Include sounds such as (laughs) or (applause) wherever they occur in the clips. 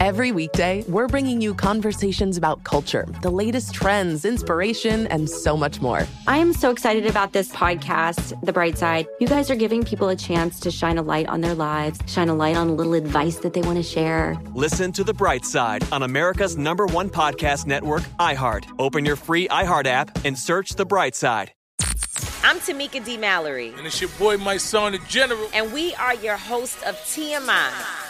Every weekday, we're bringing you conversations about culture, the latest trends, inspiration, and so much more. I am so excited about this podcast, The Bright Side. You guys are giving people a chance to shine a light on their lives, shine a light on a little advice that they want to share. Listen to The Bright Side on America's number one podcast network, iHeart. Open your free iHeart app and search The Bright Side. I'm Tamika D. Mallory. And it's your boy, Mysonne, the General. And we are your host of TMI.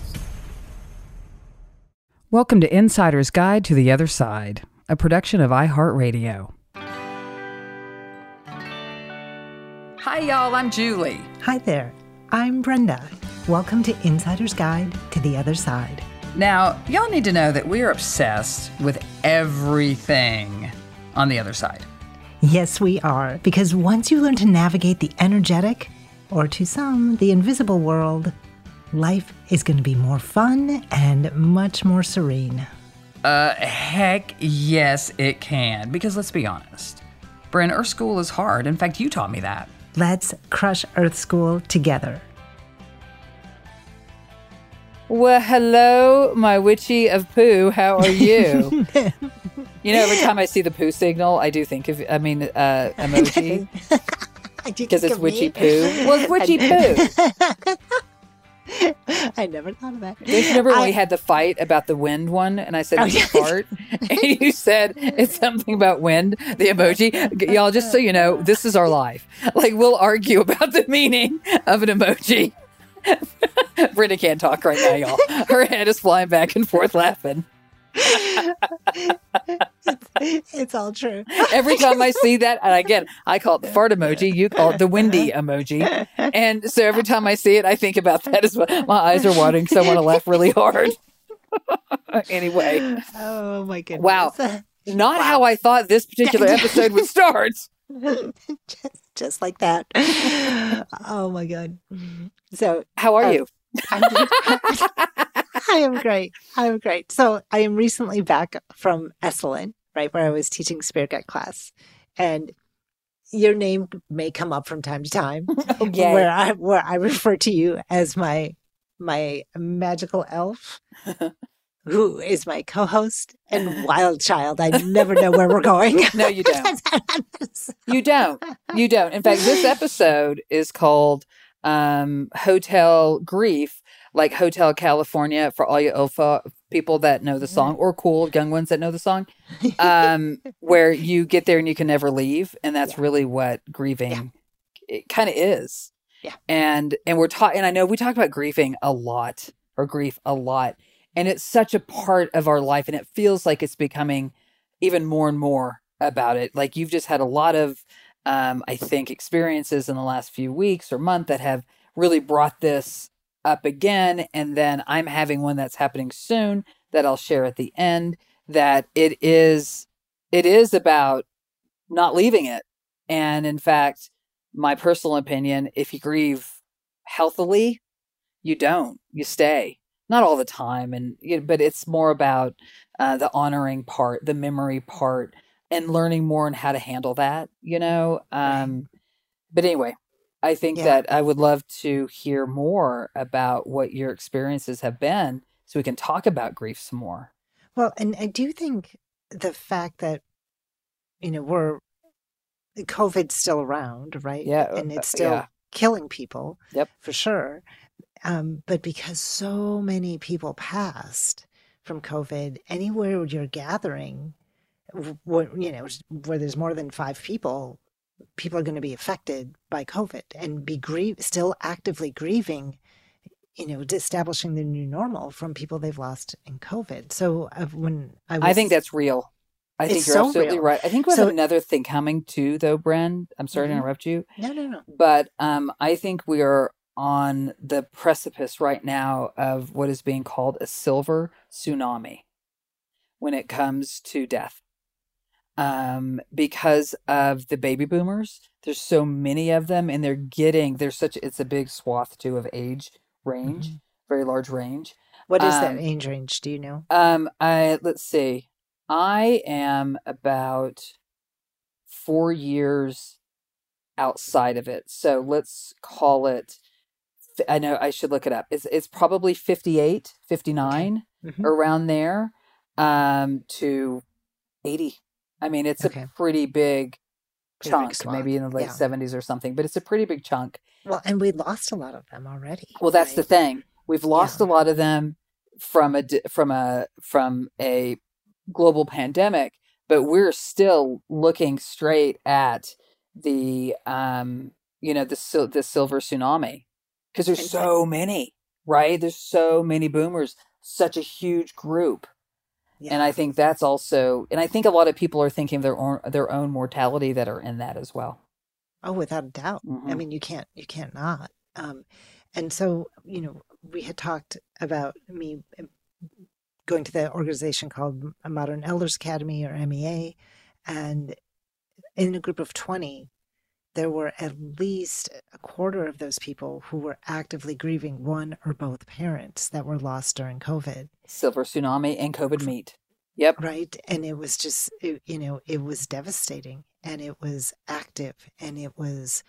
Welcome to Insider's Guide to the Other Side, a production of iHeartRadio. Hi, y'all. I'm Julie. Hi there. I'm Brenda. Welcome to Insider's Guide to the Other Side. Now, y'all need to know that we are obsessed with everything on the other side. Yes, we are. Because once you learn to navigate the energetic, or to some, the invisible world, life is going to be more fun and much more serene. Uh, heck yes, it can. Because let's be honest, Bren, Earth School is hard. In fact, you taught me that. Let's crush Earth School together. Well, hello, my witchy of poo. How are you? (laughs) you know, every time I see the poo signal, I do think of, I mean, uh, (laughs) emoji. Because it's witchy me? poo. Well, it's witchy (laughs) poo. (laughs) I never thought of that. You remember when I- we had the fight about the wind one, and I said Oh, it's a yeah. fart, (laughs) and you said it's something about wind, the emoji. Y'all, just so you know, this is our life. Like we'll argue about the meaning of an emoji. (laughs) Britta can't talk right now, y'all. Her head is flying back and forth laughing. It's all true. Every time I see that, and again, I call it the fart emoji, you call it the windy emoji. And so every time I see it, I think about that as well. My eyes are watering because I want to laugh really hard. (laughs) anyway, Oh my goodness. wow. Not how I thought this particular (laughs) episode would start. just, just like that. oh my god. So, How are uh, you? (laughs) I am great. I am great. So I am recently back from Esalen, right, where I was teaching spirit guide class, and your name may come up from time to time, (laughs) Okay. where I where I refer to you as my my magical elf, (laughs) who is my co-host and wild child. I never know where we're going. (laughs) No, you don't. You don't. You don't. In fact, this episode is called um, Hotel Grief, like Hotel California for all you OFA people that know the song or cool young ones that know the song, (laughs) um, where you get there and you can never leave. And that's really what grieving it kind of is. Yeah. And, and we're talking, and I know we talk about grieving a lot or grief a lot. And it's such a part of our life. And it feels like it's becoming even more and more about it. Like you've just had a lot of, um, I think, experiences in the last few weeks or month that have really brought this up again. And then I'm having one that's happening soon that I'll share at the end. That it is, it is about not leaving it. And in fact, my personal opinion, if you grieve healthily, you don't. You stay. Not all the time, and but it's more about uh, the honoring part, the memory part, and learning more on how to handle that. You know. Um, but anyway, I think Yeah. that I would love to hear more about what your experiences have been, so we can talk about grief some more. Well, and I do think the fact that, you know, we're, COVID's still around, right? Yeah, And uh, it's still yeah. killing people. Yep. For sure. Um, but because so many people passed from COVID, anywhere you're gathering, where, you know, where there's more than five people, people are going to be affected by COVID and be grieve, still actively grieving you know, establishing the new normal from people they've lost in COVID. So uh, when I was, I think that's real. I think you're so absolutely real. right. I think we have So- another thing coming too, though, Bren. I'm sorry to Mhm. interrupt you, no, no, no. but um, I think we are on the precipice right now of what is being called a silver tsunami when it comes to death. Um, because of the baby boomers, there's so many of them, and they're getting there's such it's a big swath too of age range, very large range. What is Um, that age range? Do you know? Um, I let's see. I am about four years outside of it, so let's call it. I know I should look it up. It's it's probably 58, 59, Mhm. around there, um, to eighty. I mean, it's Okay. a pretty big big chunk, swath, maybe in the late yeah. seventies or something, but it's a pretty big chunk. Well, and we lost a lot of them already. Well, that's the thing. We've lost a lot of them from a from a from a global pandemic, but we're still looking straight at the um you know the the silver tsunami because there's so many, right? There's so many boomers, such a huge group. And I think that's also, and I think a lot of people are thinking of their own their own mortality that are in that as well. Oh, without a doubt. I Mhm. mean, you can't, you can't not. Um, and so, you know, we had talked about me um, going to the organization called Modern Elders Academy or MEA, and in a group of 20, there were at least a quarter of those people who were actively grieving one or both parents that were lost during COVID. Silver tsunami and COVID meet. Yep. Right. And it was just, it, you know, it was devastating and it was active and it was,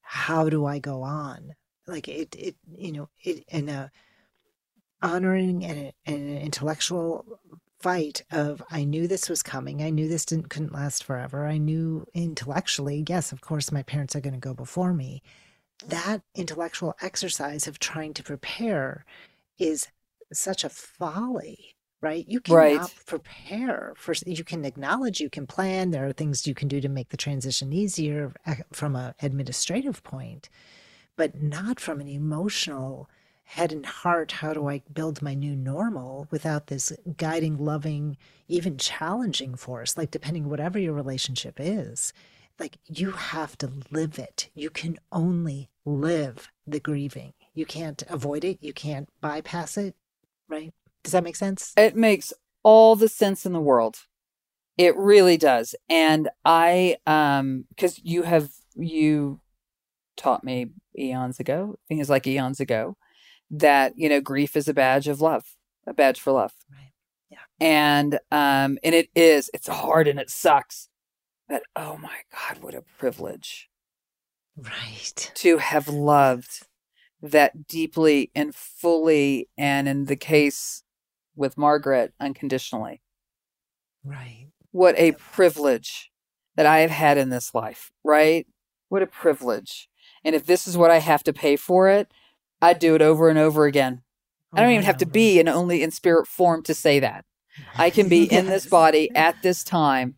how do I go on? Like it, it, you know, it, in a uh, honoring and, and an intellectual fight of, I knew this was coming. I knew this didn't, couldn't last forever. I knew intellectually, yes, of course, my parents are going to go before me. That intellectual exercise of trying to prepare is such a folly right you cannot Right. prepare for you can acknowledge you can plan there are things you can do to make the transition easier eh, from an administrative point but not from an emotional head and heart how do i build my new normal without this guiding loving even challenging force? Like depending whatever your relationship is like you have to live it. You can only live the grieving. You can't avoid it. You can't bypass it right? Does that make sense? It makes all the sense in the world. It really does. And I um because you have you taught me eons ago, things like eons ago, that, you know, grief is a badge of love, a badge for love. Right. Yeah. And um and it is, it's hard and it sucks. But oh my God, what a privilege right to have loved that deeply and fully and in the case with Margaret unconditionally. right What a privilege that I have had in this life, right? What a privilege. And if this is what I have to pay for it, I'd do it over and over again. I don't even have to be in only in spirit form to say that. I can (laughs) be in this body (laughs) at this time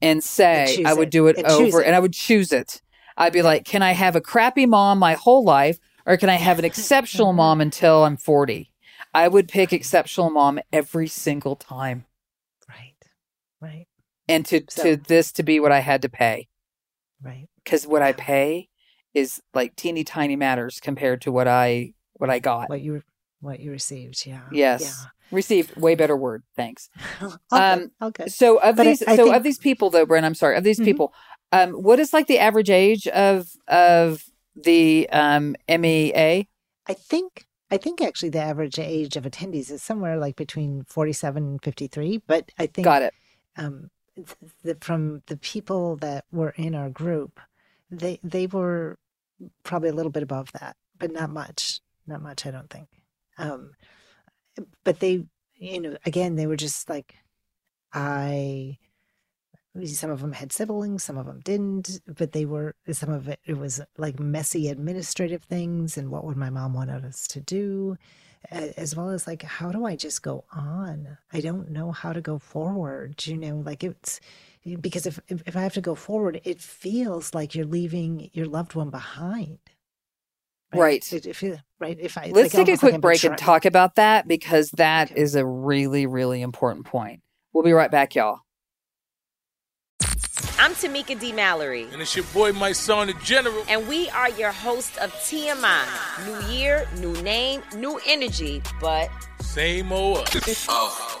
and say I would do it And over it. and I would choose it. I'd be like, can I have a crappy mom my whole life or can I have an exceptional (laughs) mom until I'm 40? I would pick exceptional mom every single time. right right And to So- to this to be what I had to pay right cuz what I pay is like teeny tiny matters compared to what I what I got. what you what you received yeah Yes. Received way better word. Thanks. (laughs) okay, Um, okay. So of But these, I so think- of these people, though, Brent, I'm sorry, of these Mhm. people, um, what is like the average age of of the um, MEA? I think I think actually the average age of attendees is somewhere like between 47 and 53. But I think Got it. Um, the, from the people that were in our group, they they were probably a little bit above that, but not much. Not much, I don't think. Um, but they, you know, again, they were just like, I some of them had siblings some of them didn't but they were some of it it was like messy administrative things and what would my mom want us to do as well as like how do i just go on i don't know how to go forward you know like it's because if if i have to go forward it feels like you're leaving your loved one behind right, It- it feel- right if i Let's like, take a almost like quick I'm break and talk about that because that is a really, really important point. We'll be right back, y'all. I'm Tamika D. Mallory. And it's your boy, Mysonne, the general. And we are your host of TMI. New year, new name, new energy, but Same old us. Oh,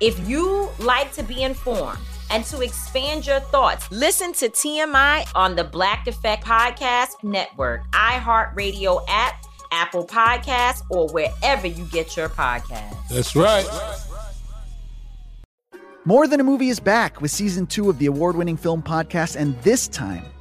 If you like to be informed and to expand your thoughts, listen to TMI on the Black Effect Podcast Network, iHeartRadio app, Apple Podcasts, or wherever you get your podcasts. That's right. More Than a Movie is back with season two of the award winning film podcast, and this time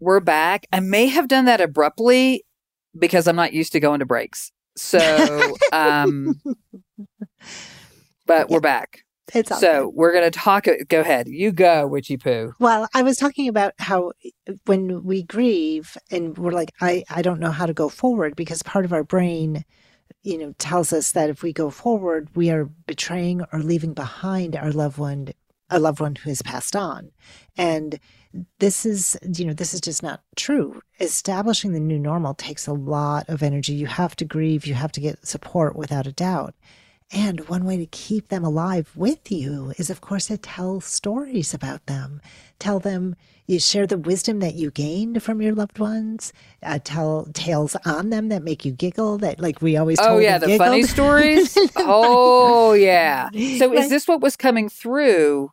we're back. I may have done that abruptly because I'm not used to going to breaks. So, (laughs) um, but we're back. It's so we're going to talk. Go ahead. You go, Witchy Poo. Well, I was talking about how when we grieve and we're like, I, I don't know how to go forward because part of our brain, you know, tells us that if we go forward, we are betraying or leaving behind our loved one, a loved one who has passed on. And this is, you know, this is just not true. Establishing the new normal takes a lot of energy. You have to grieve, you have to get support without a doubt. And one way to keep them alive with you is, of course, to tell stories about them. Tell them, you share the wisdom that you gained from your loved ones. Uh, tell tales on them that make you giggle. That, like we always. Oh yeah, the giggled. funny stories. (laughs) oh yeah. (laughs) So is this what was coming through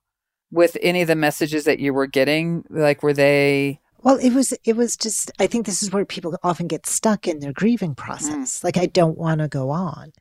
with any of the messages that you were getting? Like, were they? Well, it was it was just I think this is where people often get stuck in their grieving hmm. process. Like I don't want to go on.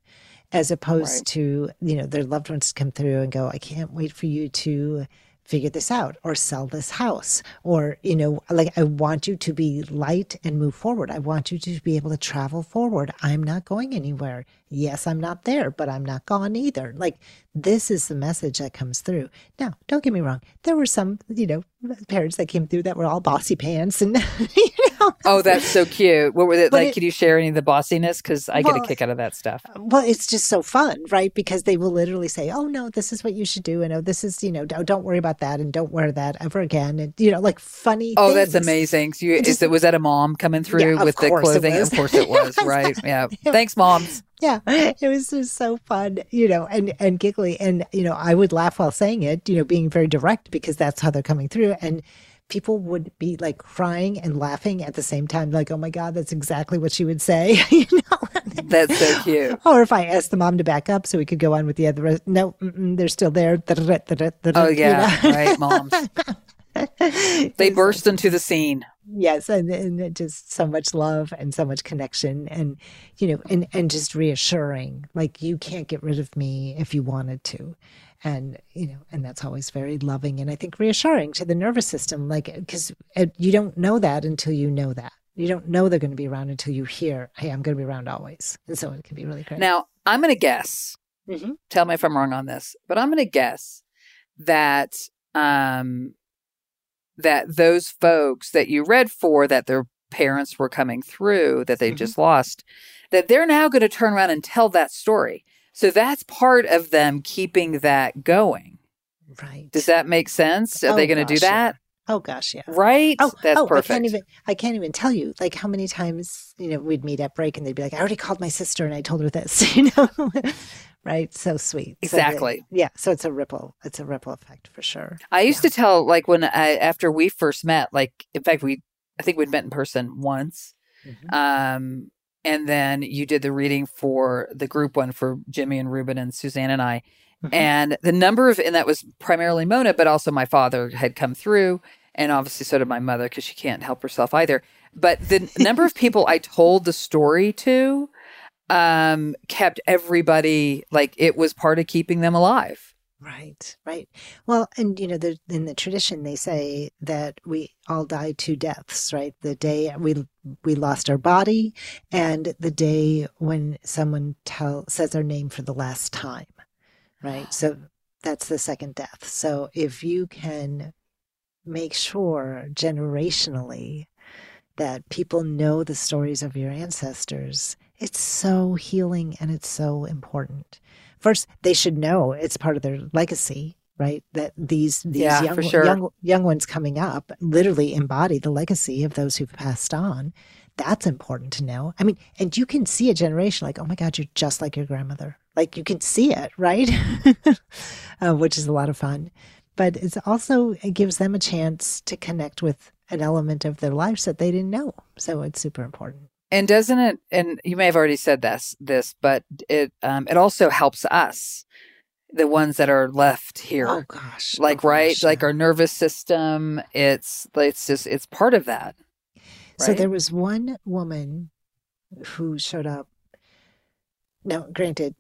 As opposed to, you know, their loved ones come through and go, I can't wait for you to figure this out or sell this house or you know like i want you to be light and move forward. I want you to be able to travel forward. I'm not going anywhere. Yes i'm not there but i'm not gone either. Like this is the message that comes through. Now don't get me wrong. There were some you know parents that came through that were all bossy pants and (laughs) (laughs) Oh, that's so cute. What were they But like? it- Can you share any of the bossiness? Because I get a kick out of that stuff. well it's just so fun right because they will literally say oh no this is what you should do and oh this is you know don't don't worry about that and don't wear that ever again and you know like funny Oh, that's amazing. So you, It is just- it, was that a mom coming through Yeah, with the clothing? Of course it (laughs) was, right? Yeah. (laughs) Thanks, moms. yeah it was just so fun you know and and giggly and you know i would laugh while saying it you know being very direct because that's how they're coming through and people would be like crying and laughing at the same time like oh my god that's exactly what she would say (laughs) you know That's so cute. or if i asked the mom to back up so we could go on with the other no they're still there Oh You yeah, know? (laughs) right, moms. (laughs) They burst into the scene. yes and, and just so much love and so much connection and you know and and just reassuring like you can't get rid of me if you wanted to and you know and that's always very loving and i think reassuring to the nervous system like because you don't know that until you know that you don't know they're going to be around until you hear hey i'm going to be around always and so it can be really great Now, I'm going to guess. Mhm. Tell me if I'm wrong on this, but I'm going to guess that um that those folks that you read for that their parents were coming through that they Mm-hmm. just lost that they're now going to turn around and tell that story. So that's part of them keeping that going. right Does that make sense? Are Oh, they going to do gosh, yeah. that? oh gosh yeah Right? Oh, That's oh, perfect. I can't even I can't even tell you like how many times you know we'd meet at break and they'd be like, I already called my sister and I told her this, (laughs) you know, right? So sweet. So Exactly. yeah. So it's a ripple. It's a ripple effect for sure. I used to tell like when I after we first met, like in fact we I think we'd met in person once. Mm-hmm. Um and then you did the reading for the group one for Jimmy and Ruben and Suzanne and I. Mm-hmm. And the number of and that was primarily Mona, but also my father had come through and obviously so did my mother because she can't help herself either. But the number of people I told the story to um kept everybody like it was part of keeping them alive. Right, right. Well, and you know, the, in the tradition, they say that we all die two deaths, right? The day we we lost our body, and the day when someone tell says our name for the last time, right? Ah. So that's the second death. So if you can make sure generationally that people know the stories of your ancestors, it's so healing and it's so important. First, they should know it's part of their legacy, right? That these these Yeah, young, sure. young young ones coming up literally embody the legacy of those who've passed on. That's important to know. I mean, and you can see a generation like, oh my God, you're just like your grandmother. Like you can see it, right? (laughs) uh, which is a lot of fun. But it's also it gives them a chance to connect with an element of their lives that they didn't know. So it's super important. And doesn't it? And you may have already said this, this, but it um, it also helps us, the ones that are left here. Oh gosh, like oh, right, gosh, like our nervous system. It's it's just it's part of that. So there was one woman who showed up. Now, granted,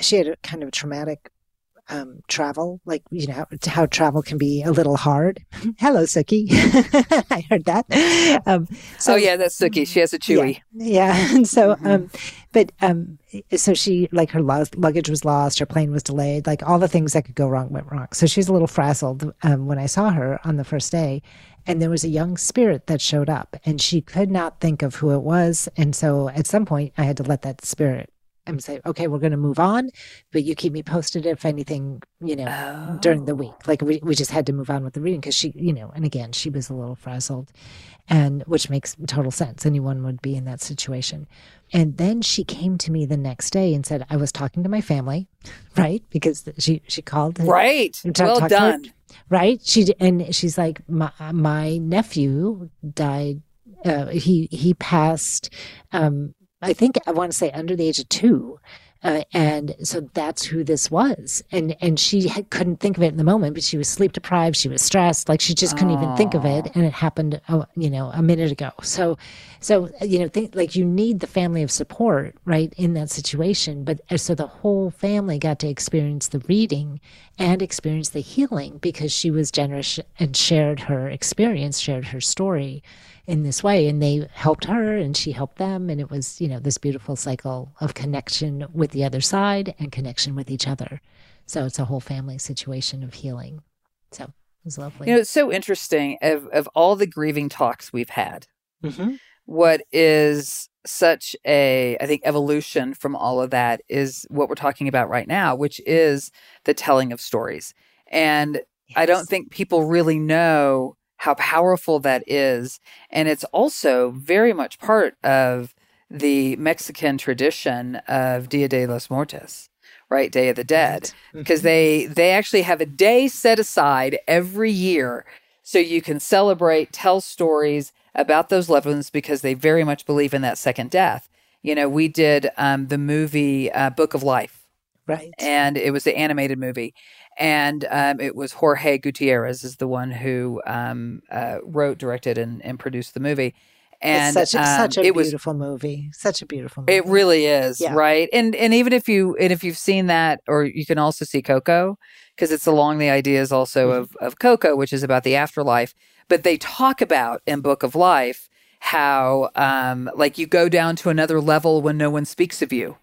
she had a kind of traumatic um, travel, like you know how, travel can be a little hard. (laughs) Hello, Suki. (laughs) I heard that. Um, so, oh yeah, that's Suki. She has a chewy. Yeah, yeah. (laughs) and so, mm-hmm. um, but um, so she like her luggage was lost, her plane was delayed, like all the things that could go wrong went wrong. So she's a little frazzled um, when I saw her on the first day, and there was a young spirit that showed up, and she could not think of who it was, and so at some point I had to let that spirit and say, okay, we're going to move on, but you keep me posted if anything, you know, oh. during the week. Like we, we just had to move on with the reading because she, you know, and again, she was a little frazzled and which makes total sense. Anyone would be in that situation. And then she came to me the next day and said, I was talking to my family, (laughs) right? Because she, she called. Right. To, well done. Her, right. She, and she's like, my, my nephew died uh, he he passed um, I think I want to say under the age of two. Uh, and so that's who this was. And and she had, couldn't think of it in the moment, but she was sleep deprived. She was stressed, like she just couldn't Aww. even think of it. And it happened, uh, you know, a minute ago. So, so you know, think like you need the family of support, right, in that situation. But uh, so the whole family got to experience the reading and experience the healing because she was generous and shared her experience, shared her story in this way and they helped her and she helped them and it was you know this beautiful cycle of connection with the other side and connection with each other. So it's a whole family situation of healing. So it was lovely. You know it's so interesting of of all the grieving talks we've had. Mm-hmm. what is such a i think evolution from all of that is what we're talking about right now which is the telling of stories. And yes. i don't think people really know how powerful that is. And it's also very much part of the Mexican tradition of Dia de los Muertos, right? Day of the Dead. Because mm-hmm. they they actually have a day set aside every year so you can celebrate, tell stories about those loved ones because they very much believe in that second death. You know, we did um, the movie uh, Book of Life. Right. And it was the animated movie and um, it was Jorge Gutierrez is the one who um, uh, wrote, directed, and, and, produced the movie. And it's such a, um, such a beautiful was, movie, such a beautiful movie. It really is, yeah. right? And and even if you and if you've seen that, or you can also see Coco, because it's along the ideas also mm-hmm. of of Coco, which is about the afterlife. But they talk about in Book of Life how um, like you go down to another level when no one speaks of you.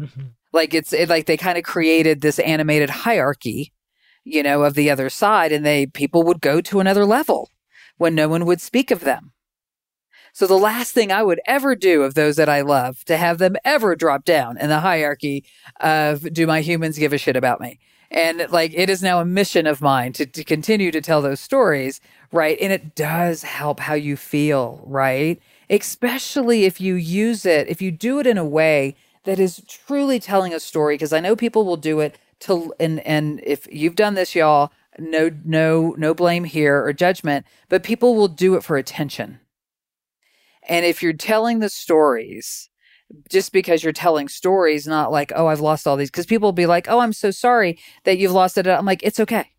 Mm-hmm. Like it's it, like they kind of created this animated hierarchy you know, of the other side, and they people would go to another level when no one would speak of them. So the last thing I would ever do of those that I love to have them ever drop down in the hierarchy of do my humans give a shit about me? And like it is now a mission of mine to, to continue to tell those stories, right? And it does help how you feel, right? Especially if you use it, if you do it in a way that is truly telling a story, because I know people will do it to and and if you've done this y'all no no no blame here or judgment but people will do it for attention. And if you're telling the stories just because you're telling stories not like oh i've lost all these because people will be like oh i'm so sorry that you've lost it. I'm like it's okay.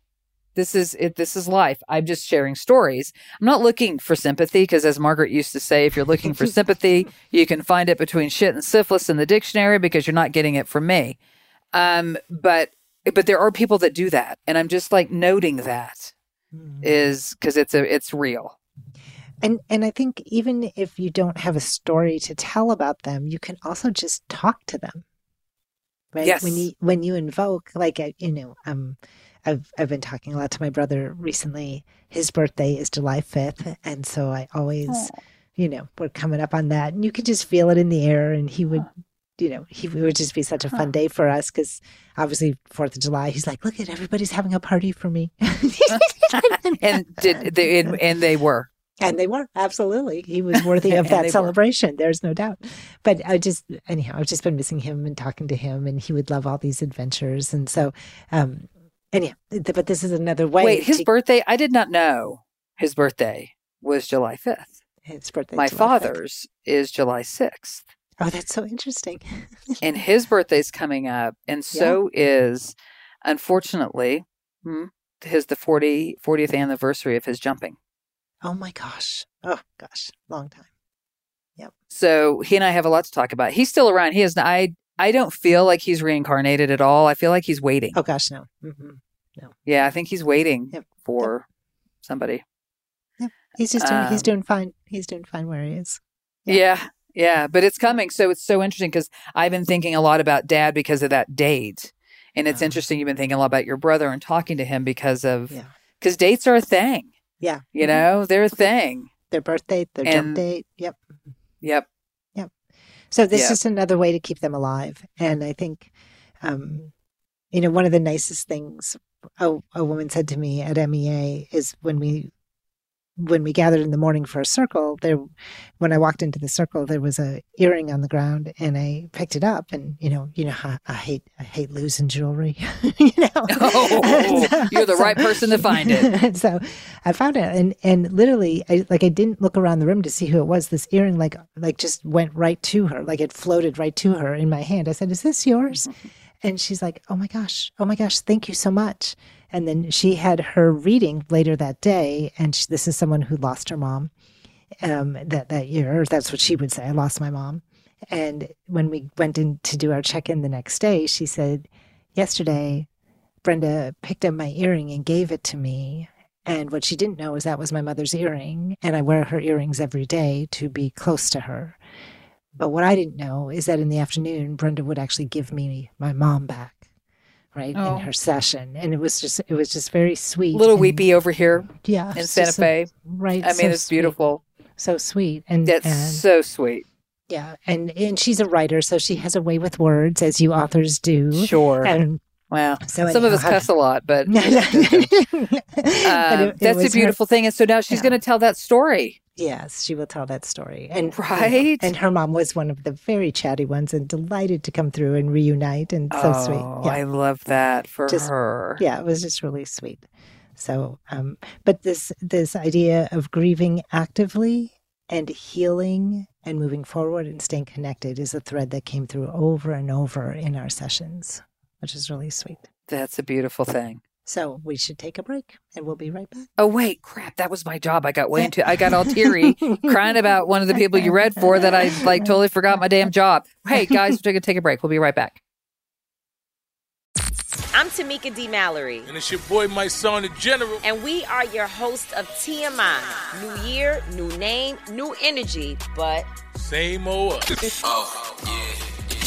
This is it this is life. I'm just sharing stories. I'm not looking for sympathy because as margaret used to say if you're looking for (laughs) sympathy you can find it between shit and syphilis in the dictionary because you're not getting it from me um, but but there are people that do that, and I'm just like noting that mm. is because it's a it's real. And and I think even if you don't have a story to tell about them, you can also just talk to them. Right? Yes. When you when you invoke, like you know, um, I've I've been talking a lot to my brother recently. His birthday is July fifth, and so I always, oh. you know, we're coming up on that, and you could just feel it in the air. And he would you know, he would just be such a fun day for us because obviously Fourth of July. He's like, look at everybody's having a party for me, (laughs) and did they, and, and, they were. And they were absolutely. He was worthy of (laughs) that celebration. Were. There's no doubt. But I just anyhow, I've just been missing him and talking to him, and he would love all these adventures. And so, um, anyhow, but this is another way. Wait, his to... birthday? I did not know his birthday was July fifth. His birthday. My father's 5th. is July sixth. Oh, that's so interesting. and his birthday's coming up, and so yeah. is, unfortunately, hmm, his the 40, 40th anniversary of his jumping. Oh my gosh! Oh gosh, long time. Yep. So he and I have a lot to talk about. He's still around. He is. I I don't feel like he's reincarnated at all. I feel like he's waiting. Oh gosh, no. Mm-mm. No. Yeah, I think he's waiting Yep. for somebody. He's just doing, he's Um, doing fine. He's doing fine where he is. Yeah. yeah, but it's coming. So it's so interesting because I've been thinking a lot about dad because of that date, and it's interesting you've been thinking a lot about your brother and talking to him because of because dates are a thing. Yeah. You know, they're a thing. Their birth date, their And- jump date. Yep. Yep. Yep. So this Yeah. is another way to keep them alive. And I think, um, you know, one of the nicest things a, a woman said to me at MEA is when we when we gathered in the morning for a circle there when i walked into the circle there was a earring on the ground and i picked it up and you know you know how i hate i hate losing jewelry (laughs) you know (laughs) Oh, (laughs) you're the right person to find it. so I found it, and and literally, I like I didn't look around the room to see who it was. This earring, like like just went right to her, like it floated right to her in my hand. I said, "Is this yours?" Mm-hmm. And she's like, "Oh my gosh, oh my gosh, thank you so much." And then she had her reading later that day, and she, this is someone who lost her mom um, that that year. That's what she would say. I lost my mom. And when we went in to do our check in the next day, she said, "Yesterday, Brenda picked up my earring and gave it to me." And what she didn't know is that was my mother's earring, and I wear her earrings every day to be close to her. But what I didn't know is that in the afternoon, Brenda would actually give me my mom back, right Oh. in her session, and it was just it was just very sweet. A little and- weepy over here. Yeah, In Santa Fe. right? I mean, so it's sweet. beautiful. so sweet, and That's and, so sweet. yeah, and and she's a writer, so she has a way with words, as you authors do. Sure. And Wow. So Some of us cuss a lot, but, (laughs) (laughs) But um, it- it that's a was her- beautiful thing. And so now she's Yeah. going to tell that story. Yes, she will tell that story. And Right? And her mom was one of the very chatty ones and delighted to come through and reunite and so oh, sweet. I love that for Just- her. Yeah, it was just really sweet. So um but this this idea of grieving actively and healing and moving forward and staying connected is a thread that came through over and over in our sessions, which is really sweet. That's a beautiful thing. So we should take a break and we'll be right back. Oh wait, crap! That was my job. I got way into. I got all teary, (laughs) crying about one of the people you read for that I like totally forgot my damn job. Hey guys, we're gonna take a break. We'll be right back. I'm Tamika D. Mallory. And it's your boy, Mysonne, the general. And we are your host of TMI. New year, new name, new energy, but. Same old us. Oh, yeah.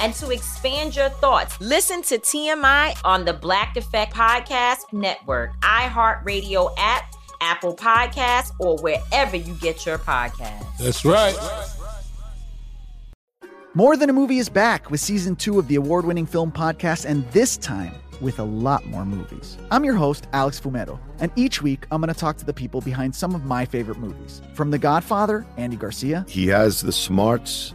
and to expand your thoughts, listen to TMI on the Black Effect Podcast Network, iHeartRadio app, Apple Podcasts, or wherever you get your podcasts. That's right. More Than a Movie is back with season two of the award winning film podcast, and this time with a lot more movies. I'm your host, Alex Fumero, and each week I'm going to talk to the people behind some of my favorite movies. From The Godfather, Andy Garcia, He has the smarts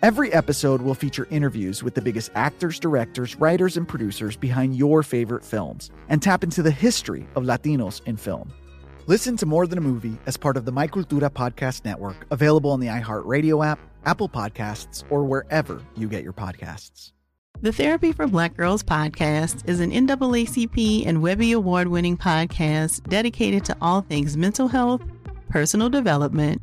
Every episode will feature interviews with the biggest actors, directors, writers, and producers behind your favorite films and tap into the history of Latinos in film. Listen to More Than a Movie as part of the My Cultura Podcast Network, available on the iHeartRadio app, Apple Podcasts, or wherever you get your podcasts. The Therapy for Black Girls podcast is an NAACP and Webby Award winning podcast dedicated to all things mental health, personal development,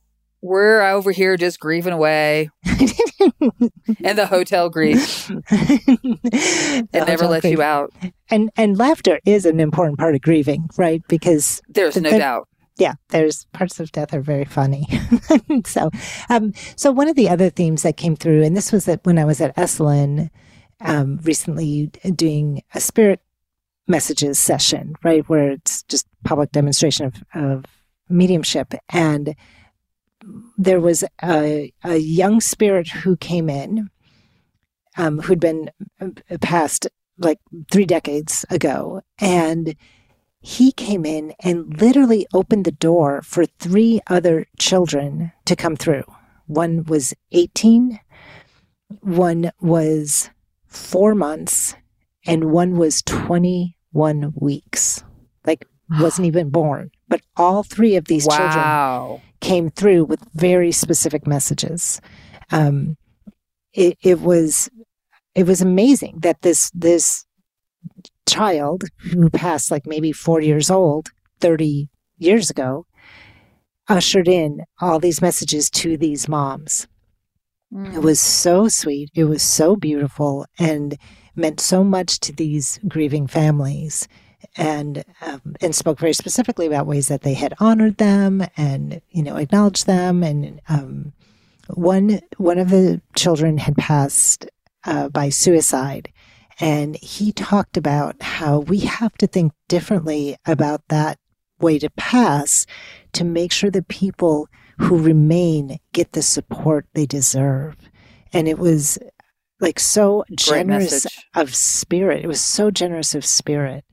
We're over here just grieving away. (laughs) and the hotel grief. it never lets grief. you out. And and laughter is an important part of grieving, right? Because There's no doubt. Yeah, there's parts of death are very funny. (laughs) so, um, so one of the other themes that came through, and this was at, when I was at Esalen um, recently doing a spirit messages session, right, where it's just public demonstration of, of mediumship, and there was a, a young spirit who came in, um, who'd been uh, passed like three decades ago, and he came in and literally opened the door for three other children to come through. One was 18, one was four months, and one was 21 weeks. Like, wasn't (sighs) even born. But all three of these Wow. children came through with very specific messages. Um, it, it was it was amazing that this this child who passed like maybe four years old 30 years ago ushered in all these messages to these moms. It was so sweet. It was so beautiful and meant so much to these grieving families and um, and spoke very specifically about ways that they had honored them and you know acknowledged them. And um, one one of the children had passed uh, by suicide. And he talked about how we have to think differently about that way to pass to make sure that people who remain get the support they deserve. And it was like so generous of spirit. It was so generous of spirit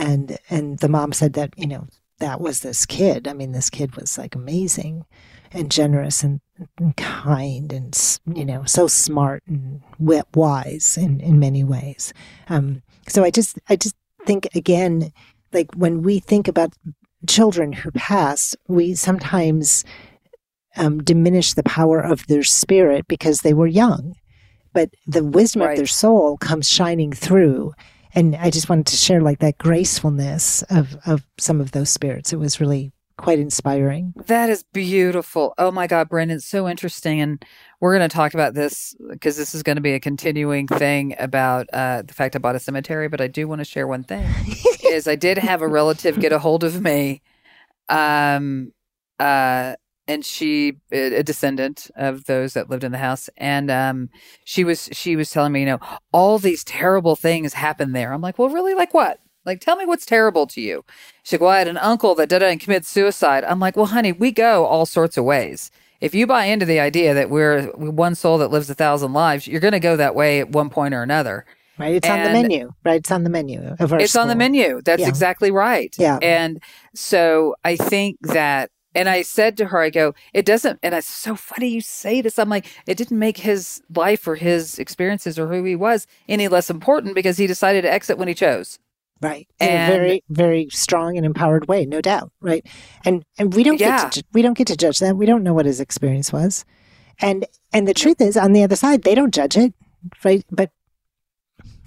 and and the mom said that you know that was this kid. I mean this kid was like amazing and generous and, and kind and you know so smart and wise in in many ways. Um so i just i just think again like when we think about children who pass we sometimes um, diminish the power of their spirit because they were young. But the wisdom of their soul comes shining through and i just wanted to share like that gracefulness of of some of those spirits it was really quite inspiring That is beautiful. Oh my God, Brenda, it's so interesting. And we're going to talk about this because this is going to be a continuing thing about uh, the fact I bought a cemetery. But I do want to share one thing (laughs) is I did have a relative get a hold of me. Um, uh, and she a descendant of those that lived in the house. And um she was she was telling me you know all these terrible things happened there. I'm like well really? Like what? Like tell me what's terrible to you. She's like well i had an uncle that did it and committed suicide. I'm like well honey we go all sorts of ways. If you buy into the idea that we're one soul that lives a thousand lives you're going to go that way at one point or another. Right? It's on the menu right? It's on the menu of our it's on the menu. That's Yeah. exactly right. Yeah. And so I think that, and I said to her, I go, it doesn't, and it's so funny you say this. I'm like, it didn't make his life or his experiences or who he was any less important because he decided to exit when he chose. right in And- a very very strong and empowered way no doubt right and and we don't Yeah. get to, we don't get to judge that we don't know what his experience was and and the truth is on the other side they don't judge it right but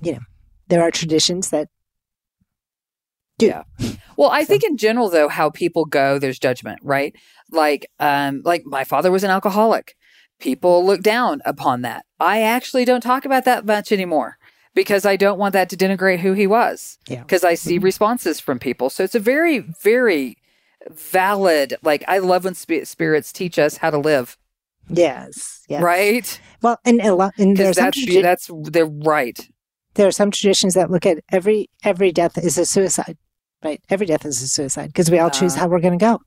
you know there are traditions that do Yeah. Well, I think in general though, how people go, there's judgment, right? Like, um, like my father was an alcoholic. People look down upon that. I actually don't talk about that much anymore because I don't want that to denigrate who he was. Yeah. Because I see responses from people. So it's a very, very valid, like, I love when spi- spirits teach us how to live. yes yes Right? well and a lot and there's that's, tradi- that's, they're right. there are some traditions that look at every every death is a suicide, right? Every death is a suicide because we all choose Uh, how we're going to go,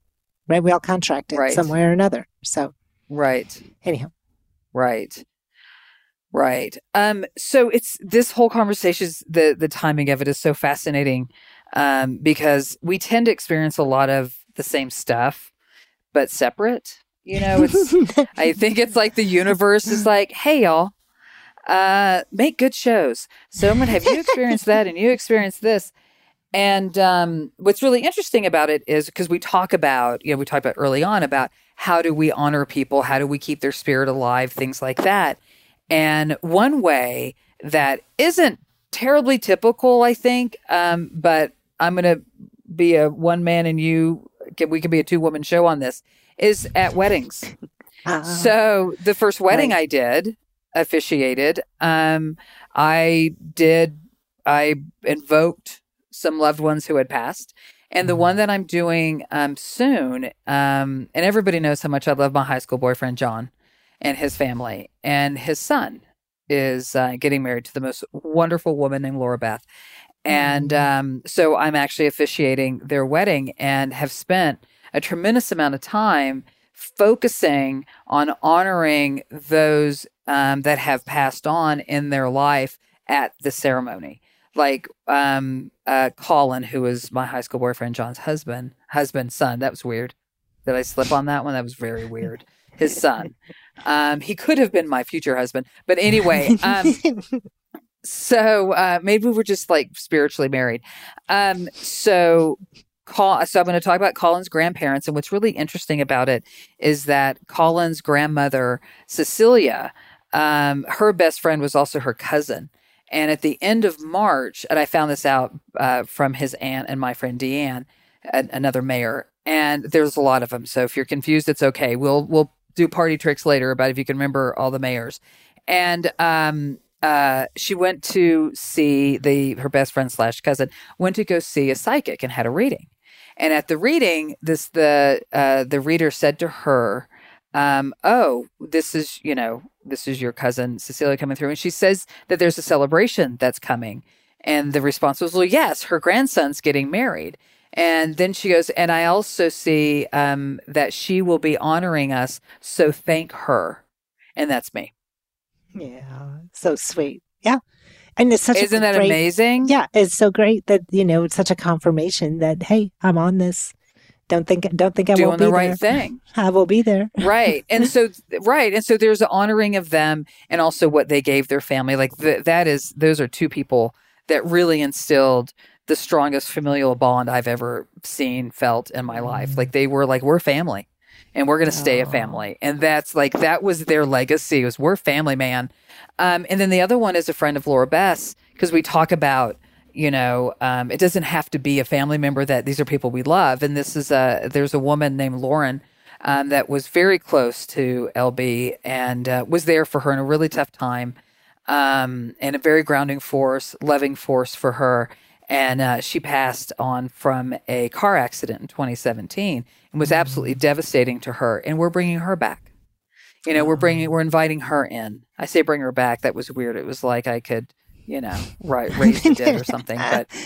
right? We all contract it Right. some way or another. So Right. anyhow, Right. Right. Um, so it's this whole conversation the the timing of it is so fascinating um, because we tend to experience a lot of the same stuff, but separate. You know, it's (laughs) I think it's like the universe is like, hey y'all, uh, make good shows. So I'm gonna have you experience that and you experience this. And um, what's really interesting about it is because we talk about, you know, we talked about early on about how do we honor people, how do we keep their spirit alive, things like that. And one way that isn't terribly typical, I think, um, but I'm going to be a one man and you, can, we can be a two woman show on this, is at weddings. (laughs) so the first wedding I did, officiated, um, I did, I invoked some loved ones who had passed. And the one that I'm doing um, soon, um, and everybody knows how much I love my high school boyfriend, John, and his family. And his son is uh, getting married to the most wonderful woman named Laura Beth. And um, so I'm actually officiating their wedding and have spent a tremendous amount of time focusing on honoring those um, that have passed on in their life at the ceremony. Like um, uh, Colin, who was my high school boyfriend, John's husband, husband, son. That was weird. Did I slip on that one? That was very weird. His son. Um, he could have been my future husband. But anyway, um, so uh, maybe we're just like spiritually married. Um, so call so I'm going to talk about Colin's grandparents and what's really interesting about it is that Colin's grandmother Cecilia um, her best friend was also her cousin and at the end of March and I found this out uh, from his aunt and my friend Deanne another mayor and there's a lot of them so if you're confused it's okay. We'll we'll do party tricks later about if you can remember all the mayors. And um uh, she went to see the her best friend slash cousin went to go see a psychic and had a reading. And at the reading, this the uh, the reader said to her, um, "Oh, this is you know this is your cousin Cecilia coming through," and she says that there's a celebration that's coming. And the response was, "Well, yes, her grandson's getting married." And then she goes, "And I also see um, that she will be honoring us, so thank her." And that's me. yeah, so sweet. Yeah. And it's such Isn't that great, amazing? Yeah, it's so great that you know it's such a confirmation that hey, I'm on this. Don't think don't think I Doing won't be the right there. thing. (laughs) I will be there. right. And so (laughs) right. And so there's an honoring of them and also what they gave their family. Like th- that is those are two people that really instilled the strongest familial bond i've ever seen felt in my life. Like they were like we're family and we're going to stay a family. And that's like that was their legacy. Was we're family man. Um, and then the other one is a friend of Laura Beth because we talk about you know um, it doesn't have to be a family member that these are people we love. And this is a there's a woman named lauren um, that was very close to lb and uh, was there for her in a really tough time um, and a very grounding force loving force for her. And uh, she passed on from a car accident in 2017 and was absolutely devastating to her. And we're bringing her back. You know we're bringing we're inviting her in. I say bring her back. That was weird. It was like i could you know right (laughs) raise the dead or something but (laughs)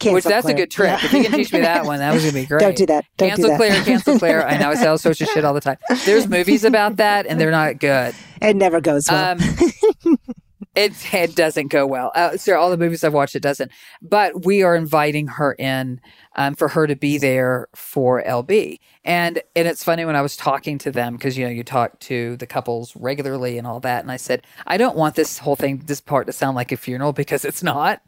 Cancel which that's Claire. a good trick Yeah. if you can teach me that one that was gonna be (laughs) great Don't do that. Don't do cancel that. claire cancel claire i know i say all sorts of shit all the time there's movies about that and they're not good It never goes well. um, it it doesn't go well. Uh, so all the movies I've watched, it doesn't. But we are inviting her in um, for her to be there for LB. And and it's funny when I was talking to them because you know you talk to the couples regularly and all that, and I said I don't want this whole thing, this part to sound like a funeral (laughs) because it's not.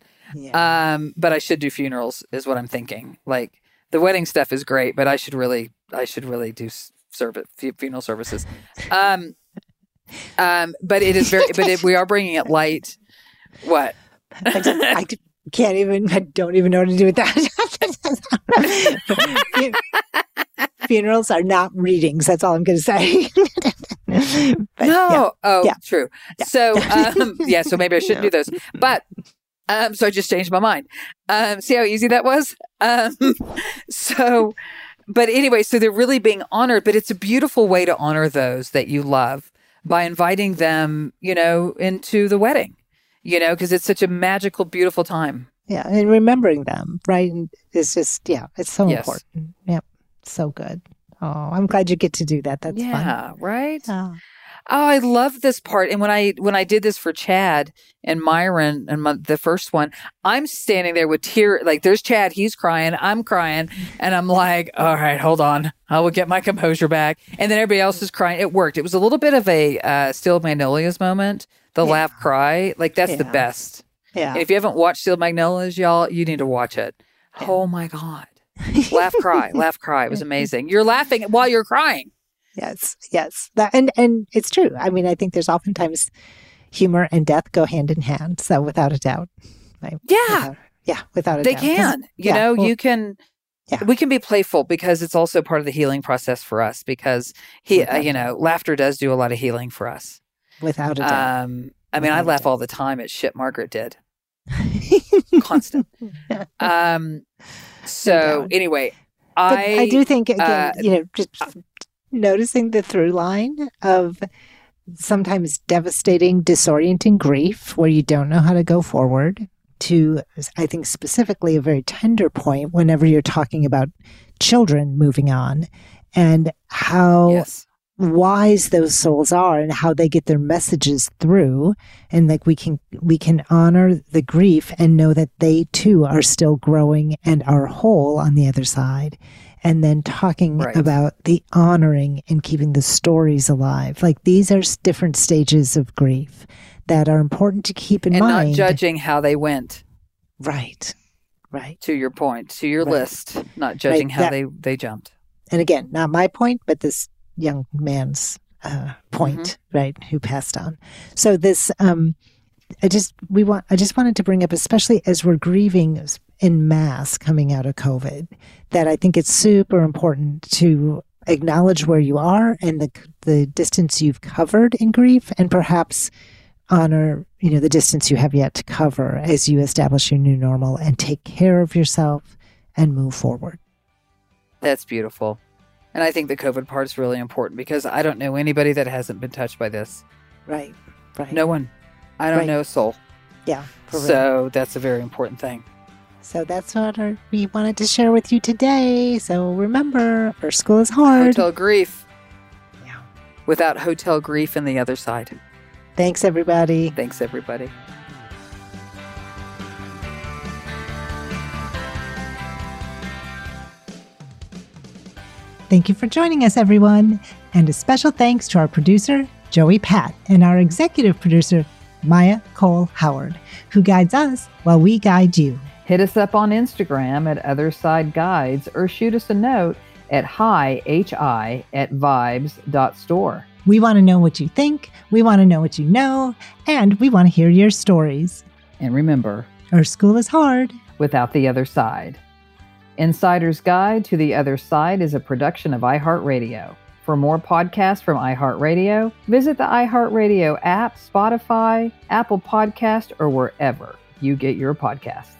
Um, but I should do funerals is what I'm thinking. Like the wedding stuff is great, but I should really I should really do service funeral services. Um, um, but it is very, but it, we are bringing it light. What? I, just, I (laughs) can't even. I don't even know what to do with that. Funerals are not readings. That's all I'm going to say. (laughs) But, no. yeah. Oh, Yeah. true. So, (laughs) um, yeah. So maybe I shouldn't do those. (laughs) But um, so I just changed my mind. Um, see how easy that was. Um, so, but anyway, so they're really being honored. But it's a beautiful way to honor those that you love by inviting them, you know, into the wedding. you know, because it's such a magical, beautiful time. Yeah, and remembering them, right? It's just yeah, it's so Yes. important. Yep, so good. Oh, I'm glad you get to do that. That's yeah, fun. right. Oh. Oh, I love this part. And when I when I did this for Chad and Myron and my, the first one, I'm standing there with tear. Like there's Chad, he's crying, I'm crying, and I'm like, all right, hold on, I will get my composure back. And then everybody else is crying. It worked. It was a little bit of a uh, Steel Magnolias moment. The laugh cry, like that's the best. Yeah. And if you haven't watched Steel Magnolias, y'all, you need to watch it. Oh my god, (laughs) laugh cry, laugh cry. It was amazing. You're laughing while you're crying. Yes, yes. That and and it's true. I mean, I think there's oftentimes humor and death go hand in hand. So without a doubt? Yeah. Without- yeah, without a doubt. they can you yeah, know well, you can Yeah. we can be playful because it's also part of the healing process for us because he uh, you know laughter does do a lot of healing for us without a doubt. um i mean i laugh all the time at shit margaret did. (laughs) Constant. (laughs) Um so anyway i I do think again, uh, you know, just noticing the through line of sometimes devastating, disorienting grief where you don't know how to go forward to I think specifically a very tender point whenever you're talking about children moving on and how wise those souls are and how they get their messages through. And like we can we can honor the grief and know that they too are still growing and are whole on the other side. And then talking Right. about the honoring and keeping the stories alive. Like these are different stages of grief that are important to keep in and mind. not judging how they went. Right. Right. To your point to your Right. list not judging how that- they they jumped. And again, not my point, but this young man's uh, point, right, who passed on. So this, um, I just we want, I just wanted to bring up, especially as we're grieving in mass coming out of COVID, that I think it's super important to acknowledge where you are and the the distance you've covered in grief, and perhaps honor you know the distance you have yet to cover as you establish your new normal and take care of yourself and move forward. That's beautiful. And I think the COVID part is really important because I don't know anybody that hasn't been touched by this. Right, right. No one. I don't Right. know a soul. Yeah, real. So that's a very important thing. So that's what our, we wanted to share with you today. So remember, Earth school is hard. Hotel grief. Yeah. Without hotel grief in the other side. Thanks, everybody. Thanks, everybody. Thank you for joining us, everyone. And a special thanks to our producer, Joey Pat, and our executive producer, Maya Cole Howard, who guides us while we guide you. Hit us up on Instagram at Other Side Guides or shoot us a note at hi, hi, at vibes.store. We want to know what you think, we want to know what you know, and we want to hear your stories. And remember, Earth school is hard. without the other side. Insider's Guide to the Other Side is a production of iHeartRadio. For more podcasts from iHeartRadio, visit the iHeartRadio app, Spotify, Apple Podcast, or wherever you get your podcasts.